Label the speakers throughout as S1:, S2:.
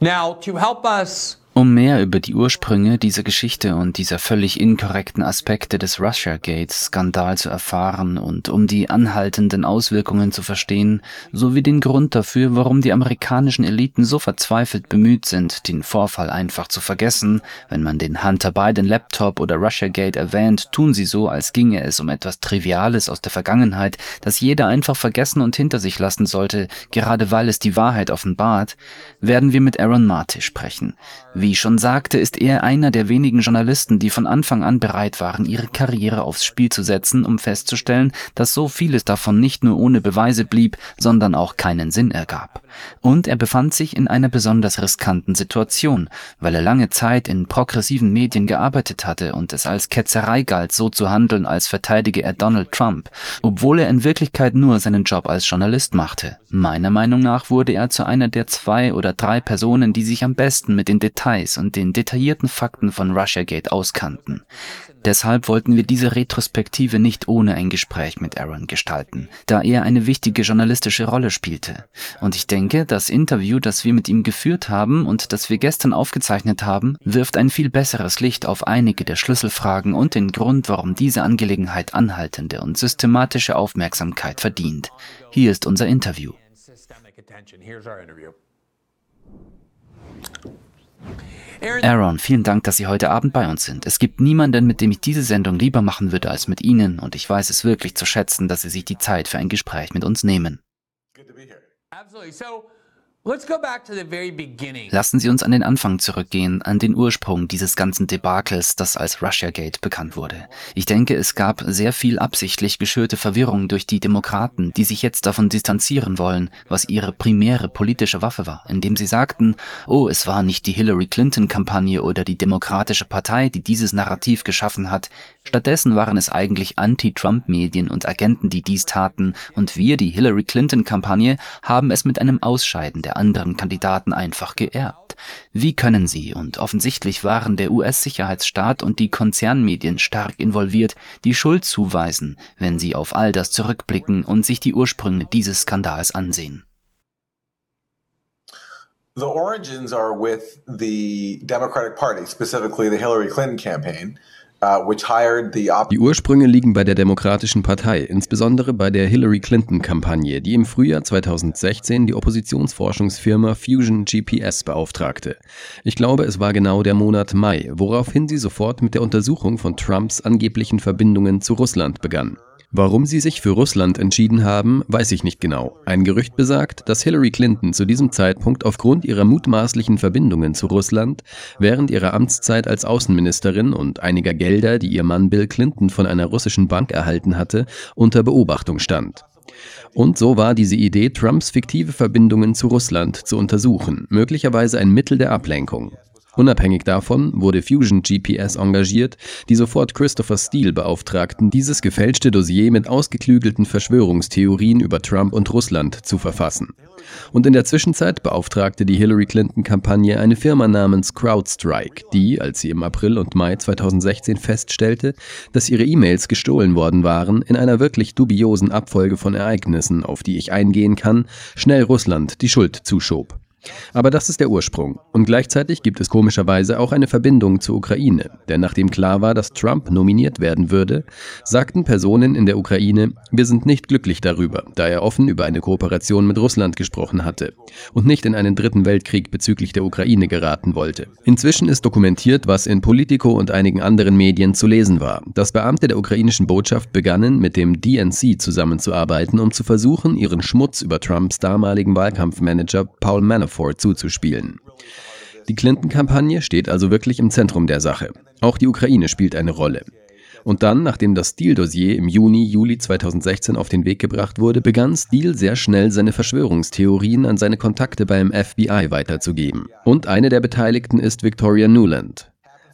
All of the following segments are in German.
S1: Now, to help us
S2: um mehr über die Ursprünge dieser Geschichte und dieser völlig inkorrekten Aspekte des Russiagate-Skandal zu erfahren und um die anhaltenden Auswirkungen zu verstehen, sowie den Grund dafür, warum die amerikanischen Eliten so verzweifelt bemüht sind, den Vorfall einfach zu vergessen, wenn man den Hunter Biden Laptop oder Russiagate erwähnt, tun sie so, als ginge es um etwas Triviales aus der Vergangenheit, das jeder einfach vergessen und hinter sich lassen sollte, gerade weil es die Wahrheit offenbart, werden wir mit Aaron Marty sprechen. Wie ich schon sagte, ist er einer der wenigen Journalisten, die von Anfang an bereit waren, ihre Karriere aufs Spiel zu setzen, um festzustellen, dass so vieles davon nicht nur ohne Beweise blieb, sondern auch keinen Sinn ergab. Und er befand sich in einer besonders riskanten Situation, weil er lange Zeit in progressiven Medien gearbeitet hatte und es als Ketzerei galt, so zu handeln, als verteidige er Donald Trump, obwohl er in Wirklichkeit nur seinen Job als Journalist machte. Meiner Meinung nach wurde er zu einer der zwei oder drei Personen, die sich am besten mit den Details und den detaillierten Fakten von Russiagate auskannten. Deshalb wollten wir diese Retrospektive nicht ohne ein Gespräch mit Aaron gestalten, da er eine wichtige journalistische Rolle spielte. Und ich denke, das Interview, das wir mit ihm geführt haben und das wir gestern aufgezeichnet haben, wirft ein viel besseres Licht auf einige der Schlüsselfragen und den Grund, warum diese Angelegenheit anhaltende und systematische Aufmerksamkeit verdient. Hier ist unser Interview. Aaron, vielen Dank, dass Sie heute Abend bei uns sind. Es gibt niemanden, mit dem ich diese Sendung lieber machen würde als mit Ihnen und ich weiß es wirklich zu schätzen, dass Sie sich die Zeit für ein Gespräch mit uns nehmen. Absolutely. So Lassen Sie uns an den Anfang zurückgehen, an den Ursprung dieses ganzen Debakels, das als Russiagate bekannt wurde. Ich denke, es gab sehr viel absichtlich geschürte Verwirrung durch die Demokraten, die sich jetzt davon distanzieren wollen, was ihre primäre politische Waffe war, indem sie sagten, oh, es war nicht die Hillary Clinton-Kampagne oder die Demokratische Partei, die dieses Narrativ geschaffen hat, stattdessen waren es eigentlich Anti-Trump-Medien und Agenten, die dies taten, und wir, die Hillary Clinton-Kampagne, haben es mit einem Ausscheiden der der anderen Kandidaten einfach geerbt. Wie können sie, und offensichtlich waren der US-Sicherheitsstaat und die Konzernmedien stark involviert, die Schuld zuweisen, wenn sie auf all das zurückblicken und sich die Ursprünge dieses Skandals ansehen?
S3: The origins are with the Democratic Party, specifically the Hillary Clinton campaign. Uh,
S4: die Ursprünge liegen bei der Demokratischen Partei, insbesondere bei der Hillary Clinton-Kampagne, die im Frühjahr 2016 die Oppositionsforschungsfirma Fusion GPS beauftragte. Ich glaube, es war genau der Monat Mai, woraufhin sie sofort mit der Untersuchung von Trumps angeblichen Verbindungen zu Russland begann. Warum sie sich für Russland entschieden haben, weiß ich nicht genau. Ein Gerücht besagt, dass Hillary Clinton zu diesem Zeitpunkt aufgrund ihrer mutmaßlichen Verbindungen zu Russland während ihrer Amtszeit als Außenministerin und einiger Gelder, die ihr Mann Bill Clinton von einer russischen Bank erhalten hatte, unter Beobachtung stand. Und so war diese Idee, Trumps fiktive Verbindungen zu Russland zu untersuchen, möglicherweise ein Mittel der Ablenkung. Unabhängig davon wurde Fusion GPS engagiert, die sofort Christopher Steele beauftragten, dieses gefälschte Dossier mit ausgeklügelten Verschwörungstheorien über Trump und Russland zu verfassen. Und in der Zwischenzeit beauftragte die Hillary Clinton-Kampagne eine Firma namens CrowdStrike, die, als sie im April und Mai 2016 feststellte, dass ihre E-Mails gestohlen worden waren, in einer wirklich dubiosen Abfolge von Ereignissen, auf die ich eingehen kann, schnell Russland die Schuld zuschob. Aber das ist der Ursprung. Und gleichzeitig gibt es komischerweise auch eine Verbindung zur Ukraine. Denn nachdem klar war, dass Trump nominiert werden würde, sagten Personen in der Ukraine, wir sind nicht glücklich darüber, da er offen über eine Kooperation mit Russland gesprochen hatte und nicht in einen dritten Weltkrieg bezüglich der Ukraine geraten wollte. Inzwischen ist dokumentiert, was in Politico und einigen anderen Medien zu lesen war, dass Beamte der ukrainischen Botschaft begannen, mit dem DNC zusammenzuarbeiten, um zu versuchen, ihren Schmutz über Trumps damaligen Wahlkampfmanager Paul Manafort Manafort zuzuspielen. Die Clinton-Kampagne steht also wirklich im Zentrum der Sache. Auch die Ukraine spielt eine Rolle. Und dann, nachdem das Steele-Dossier im Juni, Juli 2016 auf den Weg gebracht wurde, begann Steele sehr schnell seine Verschwörungstheorien an seine Kontakte beim FBI weiterzugeben. Und eine der Beteiligten ist Victoria Newland.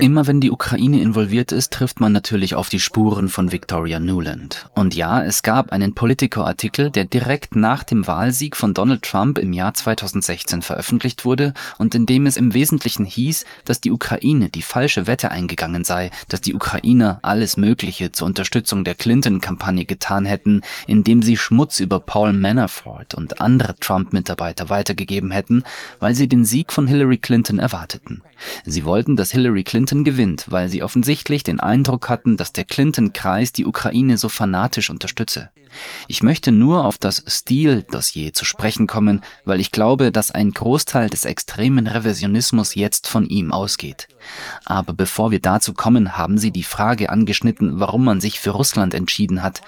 S2: Immer wenn die Ukraine involviert ist, trifft man natürlich auf die Spuren von Victoria Nuland. Und ja, es gab einen Politico-Artikel, der direkt nach dem Wahlsieg von Donald Trump im Jahr 2016 veröffentlicht wurde und in dem es im Wesentlichen hieß, dass die Ukraine die falsche Wette eingegangen sei, dass die Ukrainer alles Mögliche zur Unterstützung der Clinton-Kampagne getan hätten, indem sie Schmutz über Paul Manafort und andere Trump-Mitarbeiter weitergegeben hätten, weil sie den Sieg von Hillary Clinton erwarteten. Sie wollten, dass Hillary Clinton gewinnt, weil sie offensichtlich den Eindruck hatten, dass der Clinton-Kreis die Ukraine so fanatisch unterstütze. Ich möchte nur auf das Steele-Dossier zu sprechen kommen, weil ich glaube, dass ein Großteil des extremen Revisionismus jetzt von ihm ausgeht. Aber bevor wir dazu kommen, haben Sie die Frage angeschnitten, warum man sich für Russland entschieden hat.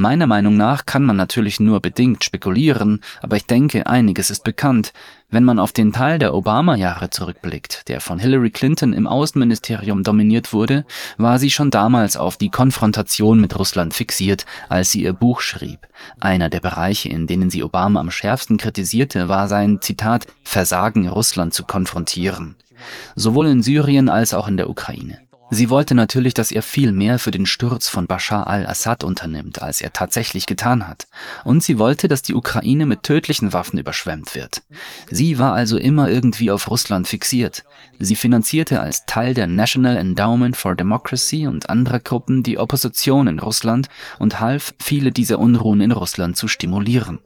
S2: Meiner Meinung nach kann man natürlich nur bedingt spekulieren, aber ich denke, einiges ist bekannt. Wenn man auf den Teil der Obama-Jahre zurückblickt, der von Hillary Clinton im Außenministerium dominiert wurde, war sie schon damals auf die Konfrontation mit Russland fixiert, als sie ihr Buch schrieb. Einer der Bereiche, in denen sie Obama am schärfsten kritisierte, war sein Zitat Versagen, Russland zu konfrontieren. Sowohl in Syrien als auch in der Ukraine. Sie wollte natürlich, dass er viel mehr für den Sturz von Bashar al-Assad unternimmt, als er tatsächlich getan hat. Und sie wollte, dass die Ukraine mit tödlichen Waffen überschwemmt wird. Sie war also immer irgendwie auf Russland fixiert. Sie finanzierte als Teil der National Endowment for Democracy und anderer Gruppen die Opposition in Russland und half, viele dieser Unruhen in Russland zu stimulieren.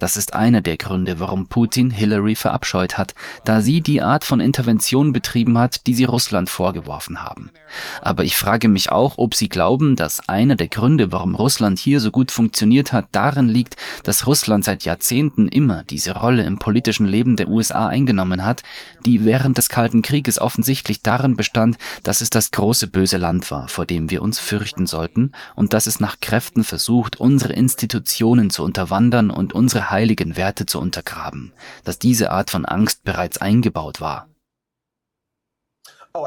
S2: Das ist einer der Gründe, warum Putin Hillary verabscheut hat, da sie die Art von Intervention betrieben hat, die sie Russland vorgeworfen haben. Aber ich frage mich auch, ob Sie glauben, dass einer der Gründe, warum Russland hier so gut funktioniert hat, darin liegt, dass Russland seit Jahrzehnten immer diese Rolle im politischen Leben der USA eingenommen hat, die während des Kalten Krieges offensichtlich darin bestand, dass es das große böse Land war, vor dem wir uns fürchten sollten, und dass es nach Kräften versucht, unsere Institutionen zu unterwandern und unsere heiligen Werte zu untergraben, dass diese Art von Angst bereits eingebaut war.
S4: Oh,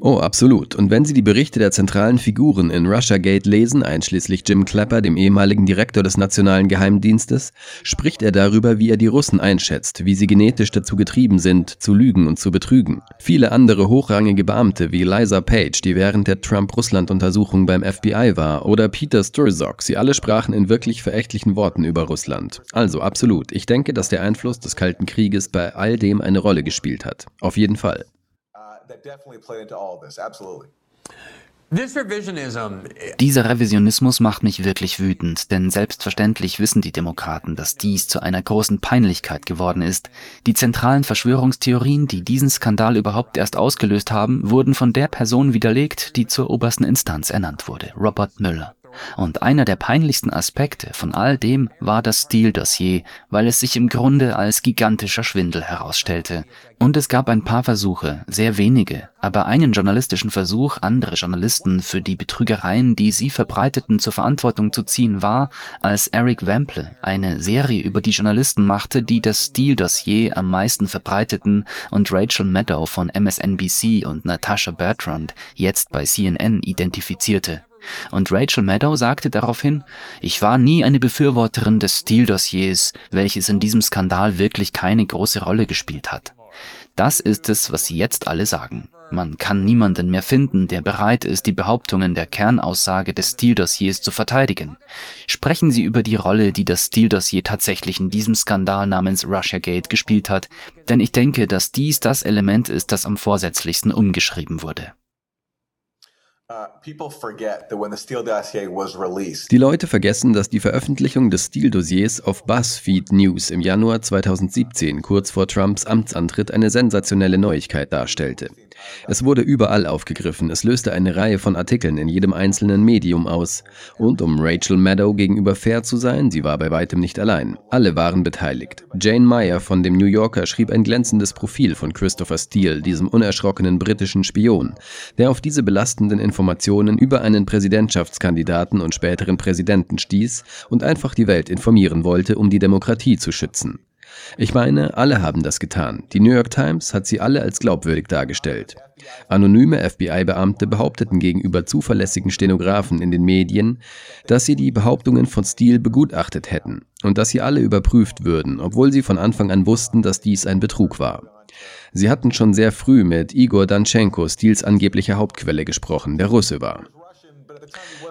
S4: oh, absolut. Und wenn Sie die Berichte der zentralen Figuren in Russiagate lesen, einschließlich Jim Clapper, dem ehemaligen Direktor des Nationalen Geheimdienstes, spricht er darüber, wie er die Russen einschätzt, wie sie genetisch dazu getrieben sind, zu lügen und zu betrügen. Viele andere hochrangige Beamte wie Liza Page, die während der Trump-Russland-Untersuchung beim FBI war, oder Peter Sturzock, sie alle sprachen in wirklich verächtlichen Worten über Russland. Also absolut. Ich denke, dass der Einfluss des Kalten Krieges bei all dem eine Rolle gespielt hat. Auf jeden Fall that definitely
S2: played into all of this. Absolutely. Dieser Revisionismus macht mich wirklich wütend, denn selbstverständlich wissen die Demokraten, dass dies zu einer großen Peinlichkeit geworden ist. Die zentralen Verschwörungstheorien, die diesen Skandal überhaupt erst ausgelöst haben, wurden von der Person widerlegt, die zur obersten Instanz ernannt wurde, Robert Mueller. Und einer der peinlichsten Aspekte von all dem war das Steele-Dossier, weil es sich im Grunde als gigantischer Schwindel herausstellte. Und es gab ein paar Versuche, sehr wenige, aber einen journalistischen Versuch, andere Journalisten für die Betrügereien, die sie verbreiteten, zur Verantwortung zu ziehen, war, als Eric Wemple eine Serie über die Journalisten machte, die das Steele-Dossier am meisten verbreiteten und Rachel Maddow von MSNBC und Natasha Bertrand jetzt bei CNN identifizierte. Und Rachel Maddow sagte daraufhin, ich war nie eine Befürworterin des Steele-Dossiers, welches in diesem Skandal wirklich keine große Rolle gespielt hat. Das ist es, was sie jetzt alle sagen. Man kann niemanden mehr finden, der bereit ist, die Behauptungen der Kernaussage des Steele-Dossiers zu verteidigen. Sprechen Sie über die Rolle, die das Steele-Dossier tatsächlich in diesem Skandal namens Russiagate gespielt hat, denn ich denke, dass dies das Element ist, das am vorsätzlichsten umgeschrieben wurde.
S4: Uh, die Leute vergessen, dass die Veröffentlichung des Steele-Dossiers auf BuzzFeed News im Januar 2017, kurz vor Trumps Amtsantritt, eine sensationelle Neuigkeit darstellte. Es wurde überall aufgegriffen, es löste eine Reihe von Artikeln in jedem einzelnen Medium aus. Und um Rachel Maddow gegenüber fair zu sein, sie war bei weitem nicht allein. Alle waren beteiligt. Jane Meyer von dem New Yorker schrieb ein glänzendes Profil von Christopher Steele, diesem unerschrockenen britischen Spion, der auf diese belastenden Informationen über einen Präsidentschaftskandidaten und späteren Präsidenten stieß und einfach die Welt informieren wollte, um die Demokratie zu schützen. Ich meine, alle haben das getan. Die New York Times hat sie alle als glaubwürdig dargestellt. Anonyme FBI-Beamte behaupteten gegenüber zuverlässigen Stenografen in den Medien, dass sie die Behauptungen von Steele begutachtet hätten und dass sie alle überprüft würden, obwohl sie von Anfang an wussten, dass dies ein Betrug war. Sie hatten schon sehr früh mit Igor Danchenko, Steels angeblicher Hauptquelle, gesprochen, der Russe war.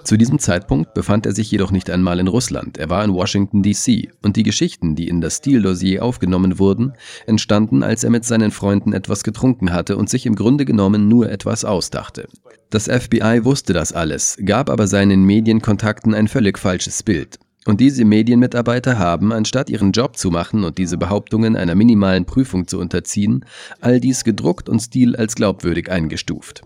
S4: Zu diesem Zeitpunkt befand er sich jedoch nicht einmal in Russland, er war in Washington, D.C. und die Geschichten, die in das Steele-Dossier aufgenommen wurden, entstanden, als er mit seinen Freunden etwas getrunken hatte und sich im Grunde genommen nur etwas ausdachte. Das FBI wusste das alles, gab aber seinen Medienkontakten ein völlig falsches Bild. Und diese Medienmitarbeiter haben, anstatt ihren Job zu machen und diese Behauptungen einer minimalen Prüfung zu unterziehen, all dies gedruckt und Stil als glaubwürdig eingestuft.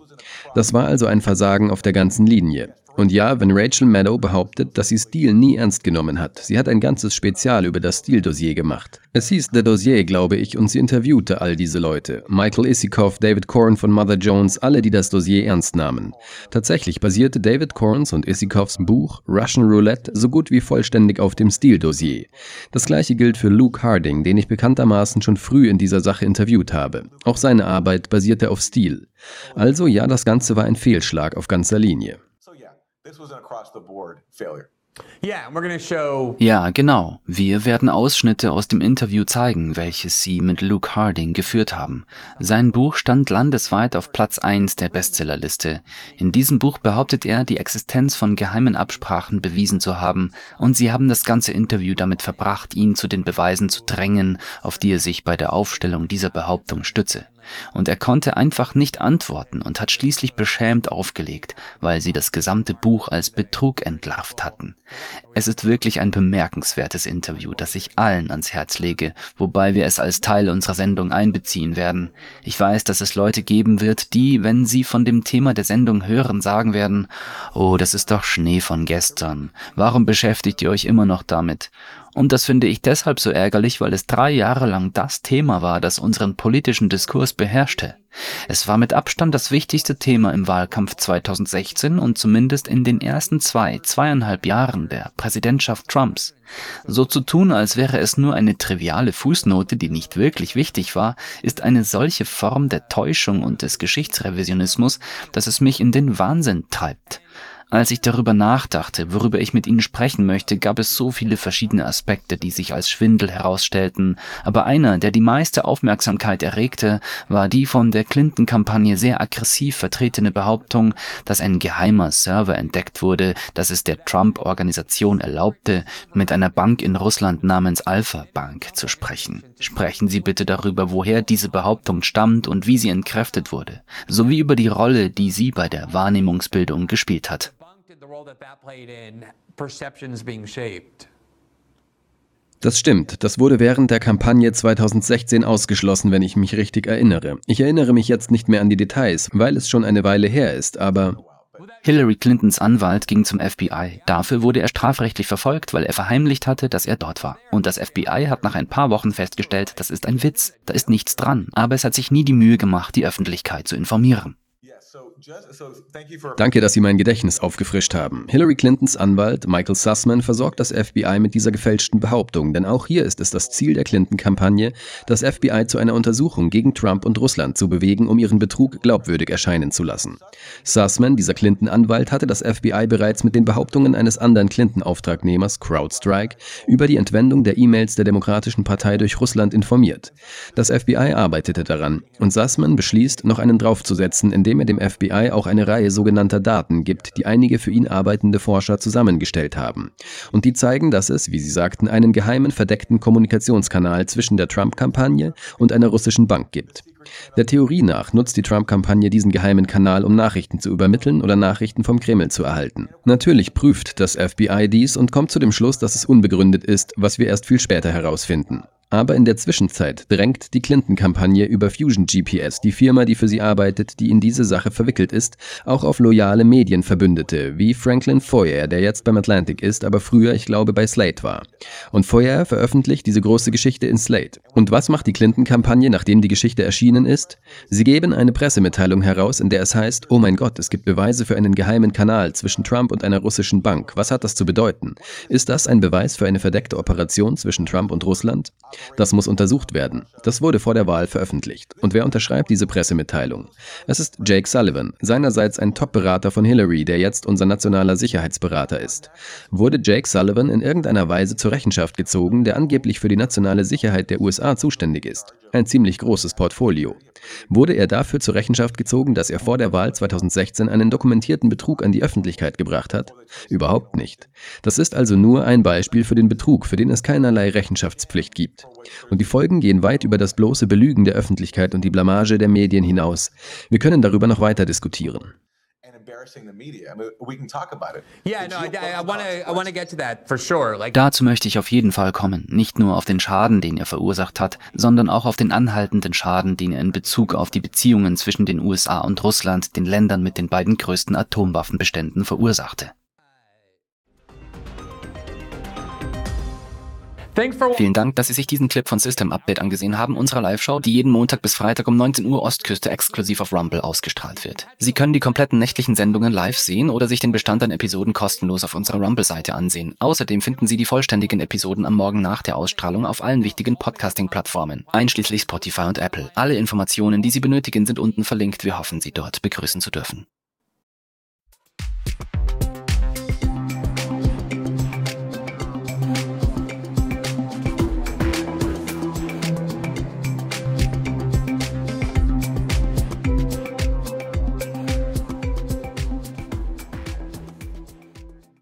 S4: Das war also ein Versagen auf der ganzen Linie. Und ja, wenn Rachel Maddow behauptet, dass sie Steele nie ernst genommen hat, sie hat ein ganzes Spezial über das Steele-Dossier gemacht. Es hieß The Dossier, glaube ich, und sie interviewte all diese Leute. Michael Isikoff, David Corn von Mother Jones, alle, die das Dossier ernst nahmen. Tatsächlich basierte David Corns und Isikoffs Buch Russian Roulette so gut wie vollständig auf dem Steele-Dossier. Das gleiche gilt für Luke Harding, den ich bekanntermaßen schon früh in dieser Sache interviewt habe. Auch seine Arbeit basierte auf Steele. Also ja, das Ganze war ein Fehlschlag auf ganzer Linie.
S2: Ja, genau. Wir werden Ausschnitte aus dem Interview zeigen, welches Sie mit Luke Harding geführt haben. Sein Buch stand landesweit auf Platz 1 der Bestsellerliste. In diesem Buch behauptet er, die Existenz von geheimen Absprachen bewiesen zu haben, und Sie haben das ganze Interview damit verbracht, ihn zu den Beweisen zu drängen, auf die er sich bei der Aufstellung dieser Behauptung stütze. Und er konnte einfach nicht antworten und hat schließlich beschämt aufgelegt, weil sie das gesamte Buch als Betrug entlarvt hatten. Es ist wirklich ein bemerkenswertes Interview, das ich allen ans Herz lege, wobei wir es als Teil unserer Sendung einbeziehen werden. Ich weiß, dass es Leute geben wird, die, wenn sie von dem Thema der Sendung hören, sagen werden, oh, das ist doch Schnee von gestern. Warum beschäftigt ihr euch immer noch damit? Und das finde ich deshalb so ärgerlich, weil es drei Jahre lang das Thema war, das unseren politischen Diskurs beherrschte. Es war mit Abstand das wichtigste Thema im Wahlkampf 2016 und zumindest in den ersten zwei, zweieinhalb Jahren der Präsidentschaft Trumps. So zu tun, als wäre es nur eine triviale Fußnote, die nicht wirklich wichtig war, ist eine solche Form der Täuschung und des Geschichtsrevisionismus, dass es mich in den Wahnsinn treibt. Als ich darüber nachdachte, worüber ich mit Ihnen sprechen möchte, gab es so viele verschiedene Aspekte, die sich als Schwindel herausstellten, aber einer, der die meiste Aufmerksamkeit erregte, war die von der Clinton-Kampagne sehr aggressiv vertretene Behauptung, dass ein geheimer Server entdeckt wurde, dass es der Trump-Organisation erlaubte, mit einer Bank in Russland namens Alpha Bank zu sprechen. Sprechen Sie bitte darüber, woher diese Behauptung stammt und wie sie entkräftet wurde, sowie über die Rolle, die sie bei der Wahrnehmungsbildung gespielt hat role that that played in perceptions
S4: being shaped. Das stimmt. Das wurde während der Kampagne 2016 ausgeschlossen, wenn ich mich richtig erinnere. Ich erinnere mich jetzt nicht mehr an die Details, weil es schon eine Weile her ist, aber
S2: Hillary Clintons Anwalt ging zum FBI. Dafür wurde er strafrechtlich verfolgt, weil er verheimlicht hatte, dass er dort war. Und das FBI hat nach ein paar Wochen festgestellt, das ist ein Witz, da ist nichts dran. Aber es hat sich nie die Mühe gemacht, die Öffentlichkeit zu informieren.
S4: Danke, dass Sie mein Gedächtnis aufgefrischt haben. Hillary Clintons Anwalt Michael Sussman versorgt das FBI mit dieser gefälschten Behauptung, denn auch hier ist es das Ziel der Clinton-Kampagne, das FBI zu einer Untersuchung gegen Trump und Russland zu bewegen, um ihren Betrug glaubwürdig erscheinen zu lassen. Sussman, dieser Clinton-Anwalt, hatte das FBI bereits mit den Behauptungen eines anderen Clinton-Auftragnehmers, CrowdStrike, über die Entwendung der E-Mails der Demokratischen Partei durch Russland informiert. Das FBI arbeitete daran und Sussman beschließt, noch einen draufzusetzen, indem er dem FBI auch eine Reihe sogenannter Daten gibt, die einige für ihn arbeitende Forscher zusammengestellt haben. Und die zeigen, dass es, wie sie sagten, einen geheimen, verdeckten Kommunikationskanal zwischen der Trump-Kampagne und einer russischen Bank gibt. Der Theorie nach nutzt die Trump-Kampagne diesen geheimen Kanal, um Nachrichten zu übermitteln oder Nachrichten vom Kreml zu erhalten. Natürlich prüft das FBI dies und kommt zu dem Schluss, dass es unbegründet ist, was wir erst viel später herausfinden. Aber in der Zwischenzeit drängt die Clinton-Kampagne über Fusion GPS, die Firma, die für sie arbeitet, die in diese Sache verwickelt ist, auch auf loyale Medienverbündete, wie Franklin Foyer, der jetzt beim Atlantic ist, aber früher, ich glaube, bei Slate war. Und Foyer veröffentlicht diese große Geschichte in Slate. Und was macht die Clinton-Kampagne, nachdem die Geschichte erschienen ist? Sie geben eine Pressemitteilung heraus, in der es heißt, oh mein Gott, es gibt Beweise für einen geheimen Kanal zwischen Trump und einer russischen Bank. Was hat das zu bedeuten? Ist das ein Beweis für eine verdeckte Operation zwischen Trump und Russland? Das muss untersucht werden. Das wurde vor der Wahl veröffentlicht. Und wer unterschreibt diese Pressemitteilung? Es ist Jake Sullivan, seinerseits ein Top-Berater von Hillary, der jetzt unser nationaler Sicherheitsberater ist. Wurde Jake Sullivan in irgendeiner Weise zur Rechenschaft gezogen, der angeblich für die nationale Sicherheit der USA zuständig ist? Ein ziemlich großes Portfolio. Wurde er dafür zur Rechenschaft gezogen, dass er vor der Wahl 2016 einen dokumentierten Betrug an die Öffentlichkeit gebracht hat? Überhaupt nicht. Das ist also nur ein Beispiel für den Betrug, für den es keinerlei Rechenschaftspflicht gibt. Und die Folgen gehen weit über das bloße Belügen der Öffentlichkeit und die Blamage der Medien hinaus. Wir können darüber noch weiter diskutieren.
S2: Dazu möchte ich auf jeden Fall kommen. Nicht nur auf den Schaden, den er verursacht hat, sondern auch auf den anhaltenden Schaden, den er in Bezug auf die Beziehungen zwischen den USA und Russland, den Ländern mit den beiden größten Atomwaffenbeständen, verursachte. Vielen Dank, dass Sie sich diesen Clip von System Update angesehen haben, unserer Live-Show, die jeden Montag bis Freitag um 19 Uhr Ostküste exklusiv auf Rumble ausgestrahlt wird. Sie können die kompletten nächtlichen Sendungen live sehen oder sich den Bestand an Episoden kostenlos auf unserer Rumble-Seite ansehen. Außerdem finden Sie die vollständigen Episoden am Morgen nach der Ausstrahlung auf allen wichtigen Podcasting-Plattformen, einschließlich Spotify und Apple. Alle Informationen, die Sie benötigen, sind unten verlinkt. Wir hoffen, Sie dort begrüßen zu dürfen.